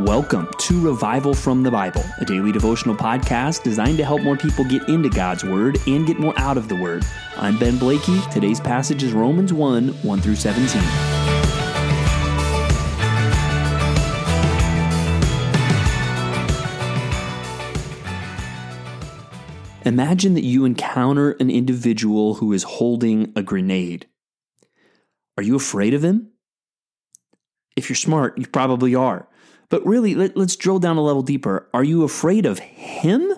Welcome to Revival from the Bible, a daily devotional podcast designed to help more people get into God's Word and get more out of the Word. I'm Ben Blakey. Today's passage is Romans 1 1 through 17. Imagine that you encounter an individual who is holding a grenade. Are you afraid of him? If you're smart, you probably are. But really, let, us drill down a level deeper. Are you afraid of him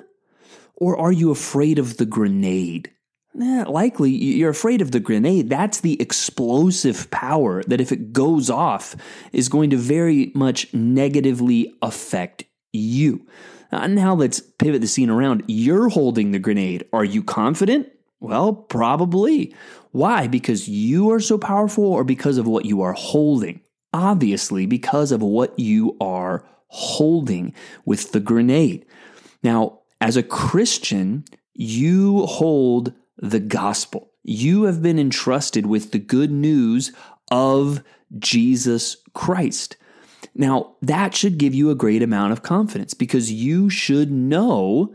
or are you afraid of the grenade? Eh, likely you're afraid of the grenade. That's the explosive power that, if it goes off, is going to very much negatively affect you. Uh, now let's pivot the scene around. You're holding the grenade. Are you confident? Well, probably. Why? Because you are so powerful or because of what you are holding? Obviously, because of what you are holding with the grenade. Now, as a Christian, you hold the gospel. You have been entrusted with the good news of Jesus Christ. Now, that should give you a great amount of confidence because you should know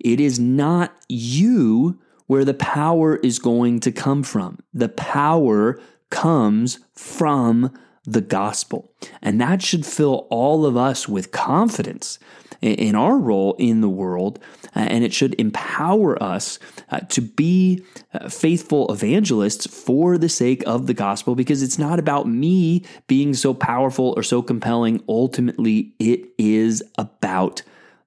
it is not you where the power is going to come from. The power comes from the gospel. And that should fill all of us with confidence in our role in the world, uh, and it should empower us uh, to be uh, faithful evangelists for the sake of the gospel because it's not about me being so powerful or so compelling. Ultimately, it is about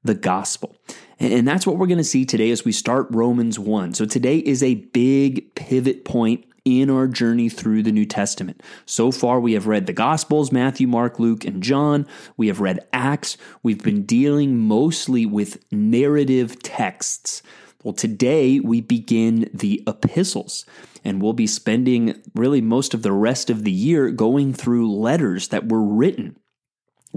the gospel. And that's what we're going to see today as we start Romans 1. So today is a big pivot point in our journey through the New Testament. So far, we have read the Gospels Matthew, Mark, Luke, and John. We have read Acts. We've been dealing mostly with narrative texts. Well, today we begin the epistles, and we'll be spending really most of the rest of the year going through letters that were written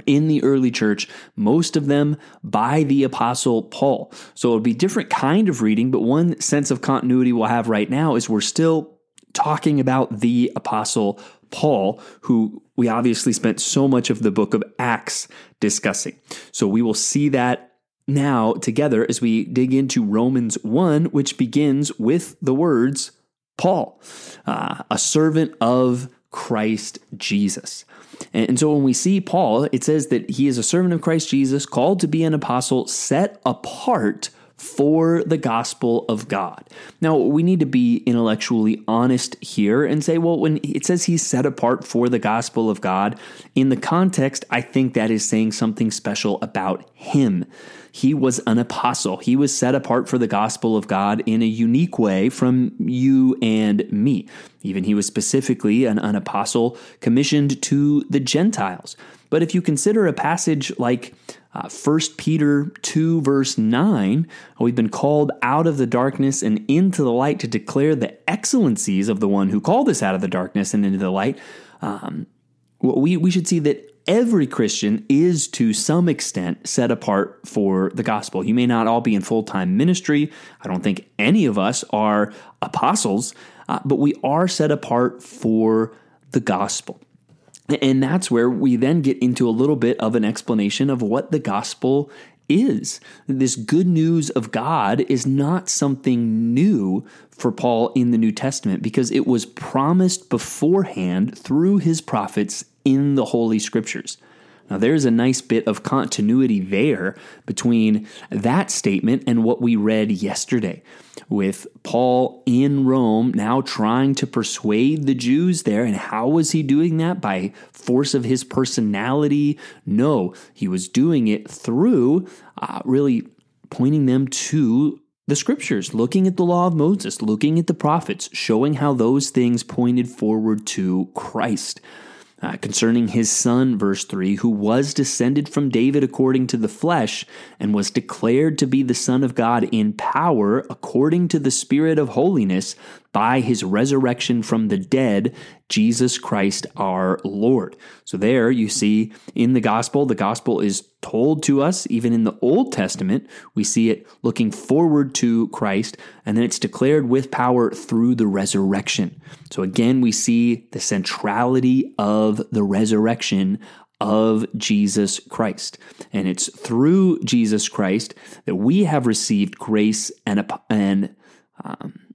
in the early church, most of them by the apostle Paul. So it'll be different kind of reading, but one sense of continuity we'll have right now is we're still talking about the Apostle Paul, who we obviously spent so much of the book of Acts discussing. So we will see that now together as we dig into Romans 1, which begins with the words Paul, uh, a servant of Christ Jesus. And so when we see Paul, it says that he is a servant of Christ Jesus, called to be an apostle, set apart for the gospel of God. Now, we need to be intellectually honest here and say, well, when it says he's set apart for the gospel of God, in the context, I think that is saying something special about him. He was an apostle. He was set apart for the gospel of God in a unique way from you and me. Even he was specifically an, an apostle commissioned to the Gentiles. But if you consider a passage like uh, 1 Peter 2, verse 9, we've been called out of the darkness and into the light to declare the excellencies of the one who called us out of the darkness and into the light. Um, we, we should see that every Christian is to some extent set apart for the gospel. You may not all be in full time ministry. I don't think any of us are apostles, uh, but we are set apart for the gospel. And that's where we then get into a little bit of an explanation of what the gospel is. This good news of God is not something new for Paul in the New Testament because it was promised beforehand through his prophets in the Holy Scriptures. Now, there's a nice bit of continuity there between that statement and what we read yesterday, with Paul in Rome now trying to persuade the Jews there. And how was he doing that? By force of his personality? No, he was doing it through uh, really pointing them to the scriptures, looking at the law of Moses, looking at the prophets, showing how those things pointed forward to Christ. Uh, concerning his son, verse 3, who was descended from David according to the flesh, and was declared to be the Son of God in power according to the Spirit of holiness by his resurrection from the dead, Jesus Christ our Lord. So, there you see in the gospel, the gospel is told to us, even in the Old Testament. We see it looking forward to Christ, and then it's declared with power through the resurrection. So, again, we see the centrality of the resurrection of Jesus Christ. And it's through Jesus Christ that we have received grace and, and um,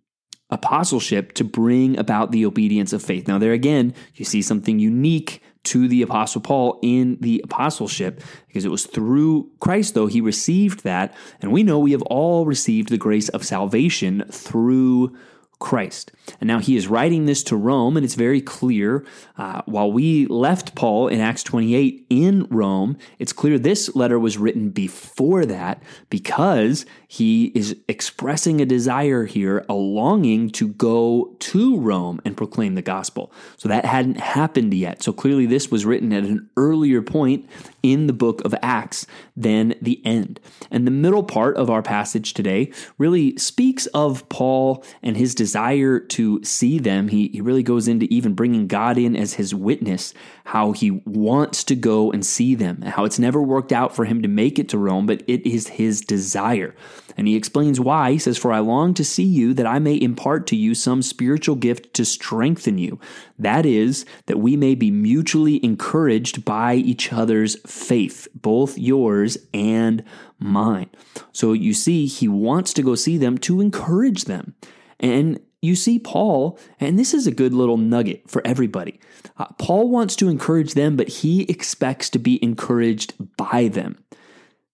apostleship to bring about the obedience of faith. Now, there again, you see something unique to the Apostle Paul in the apostleship because it was through Christ, though, he received that. And we know we have all received the grace of salvation through Christ. And now he is writing this to Rome, and it's very clear. Uh, while we left Paul in Acts 28 in Rome, it's clear this letter was written before that because he is expressing a desire here, a longing to go to Rome and proclaim the gospel. So that hadn't happened yet. So clearly, this was written at an earlier point in the book of Acts than the end. And the middle part of our passage today really speaks of Paul and his desire to see them. He, he really goes into even bringing God in as his witness, how he wants to go and see them, how it's never worked out for him to make it to Rome, but it is his desire. And he explains why. He says, For I long to see you that I may impart to you some spiritual gift to strengthen you. That is, that we may be mutually encouraged by each other's faith, both yours and mine. So you see, he wants to go see them to encourage them. And you see Paul, and this is a good little nugget for everybody. Uh, Paul wants to encourage them, but he expects to be encouraged by them.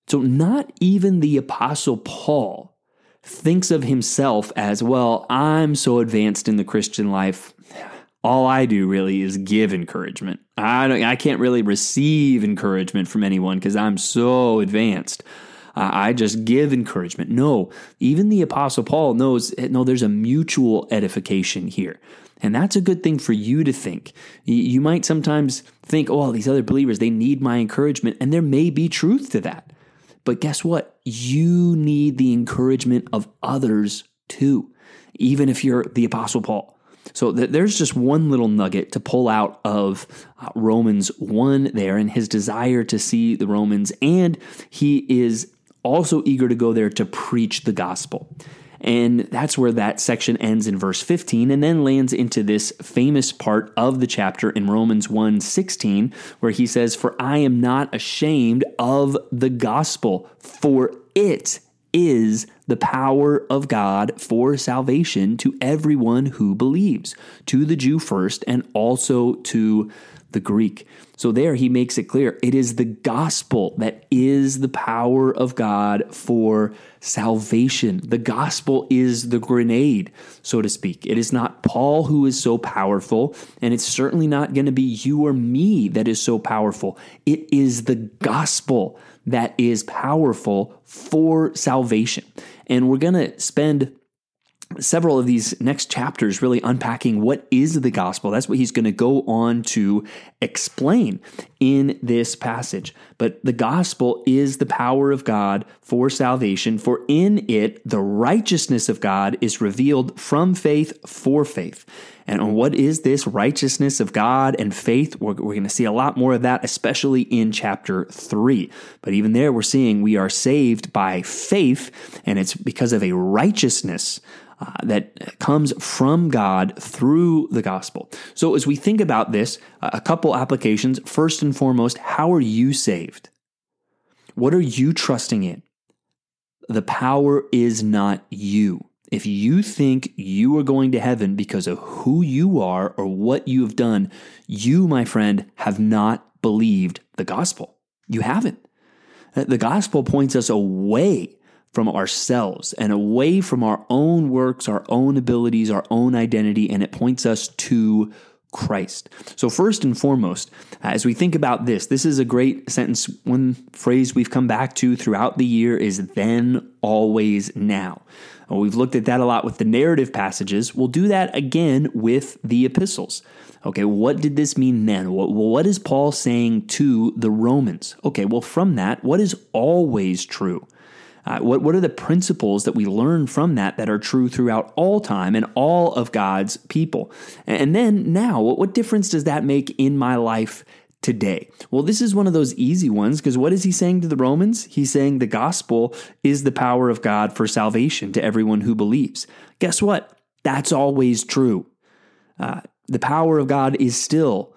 So, not even the Apostle Paul thinks of himself as, well, I'm so advanced in the Christian life. All I do really is give encouragement. I, I can't really receive encouragement from anyone because I'm so advanced. Uh, I just give encouragement. No, even the Apostle Paul knows, no, there's a mutual edification here. And that's a good thing for you to think. You might sometimes think, oh, these other believers, they need my encouragement. And there may be truth to that. But guess what? You need the encouragement of others too, even if you're the Apostle Paul. So th- there's just one little nugget to pull out of uh, Romans 1 there and his desire to see the Romans. And he is also eager to go there to preach the gospel. And that's where that section ends in verse 15 and then lands into this famous part of the chapter in Romans 1:16 where he says for I am not ashamed of the gospel for it is the power of God for salvation to everyone who believes, to the Jew first and also to the Greek. So there he makes it clear it is the gospel that is the power of God for salvation. The gospel is the grenade, so to speak. It is not Paul who is so powerful, and it's certainly not going to be you or me that is so powerful. It is the gospel that is powerful for salvation. And we're going to spend several of these next chapters really unpacking what is the gospel. That's what he's going to go on to explain in this passage. But the gospel is the power of God for salvation, for in it the righteousness of God is revealed from faith for faith. And what is this righteousness of God and faith? We're, we're going to see a lot more of that, especially in chapter 3. But even there, we're seeing we are saved by faith, and it's because of a righteousness uh, that comes from God through the gospel. So, as we think about this, a couple applications. First and foremost, how are you saved? What are you trusting in? The power is not you. If you think you are going to heaven because of who you are or what you have done, you, my friend, have not believed the gospel. You haven't. Uh, the gospel points us away from ourselves and away from our own works, our own abilities, our own identity, and it points us to Christ. So, first and foremost, as we think about this, this is a great sentence. One phrase we've come back to throughout the year is then, always, now. Well, we've looked at that a lot with the narrative passages. We'll do that again with the epistles. Okay, what did this mean then? Well, what is Paul saying to the Romans? Okay, well, from that, what is always true? Uh, what, what are the principles that we learn from that that are true throughout all time and all of God's people? And then now, what, what difference does that make in my life today? Well, this is one of those easy ones because what is he saying to the Romans? He's saying the gospel is the power of God for salvation to everyone who believes. Guess what? That's always true. Uh, the power of God is still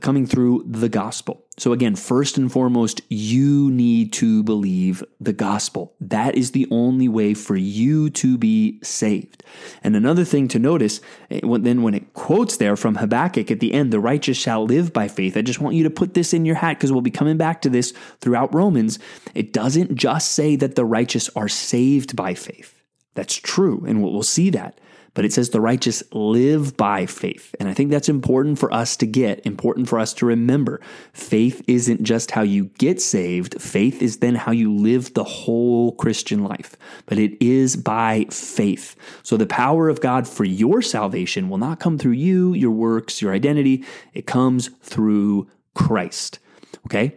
coming through the gospel. So, again, first and foremost, you need to believe the gospel. That is the only way for you to be saved. And another thing to notice, eh, then when it quotes there from Habakkuk at the end, the righteous shall live by faith. I just want you to put this in your hat because we'll be coming back to this throughout Romans. It doesn't just say that the righteous are saved by faith. That's true, and we'll see that but it says the righteous live by faith. And I think that's important for us to get, important for us to remember. Faith isn't just how you get saved, faith is then how you live the whole Christian life. But it is by faith. So the power of God for your salvation will not come through you, your works, your identity. It comes through Christ. Okay?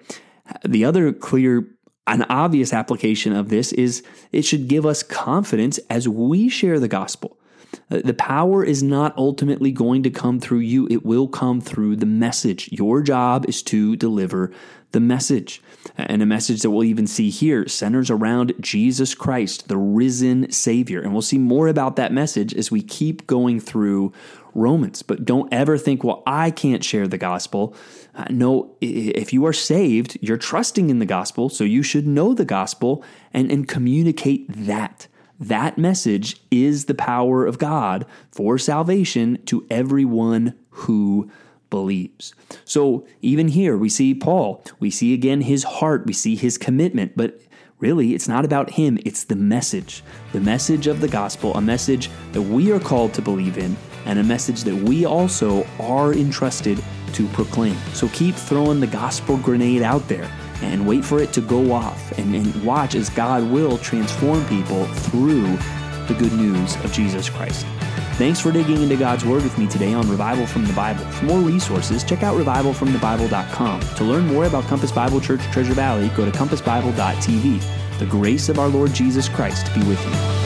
The other clear an obvious application of this is it should give us confidence as we share the gospel. Uh, the power is not ultimately going to come through you, it will come through the message. Your job is to deliver the message. And a message that we'll even see here centers around Jesus Christ, the risen Savior. And we'll see more about that message as we keep going through Romans. But don't ever think, well, I can't share the gospel. Uh, no, if you are saved, you're trusting in the gospel, so you should know the gospel and, and communicate that. That message is the power of God for salvation to everyone who believes. So even here, we see Paul, we see again his heart, we see his commitment, but really it's not about him, it's the message. The message of the gospel, a message that we are called to believe in, and a message that we also are entrusted to proclaim. So keep throwing the gospel grenade out there and wait for it to go off and, and watch as God will transform people through the good news of Jesus Christ. Thanks for digging into God's Word with me today on Revival from the Bible. For more resources, check out revivalfromthebible.com. To learn more about Compass Bible Church Treasure Valley, go to compassbible.tv. The grace of our Lord Jesus Christ be with you.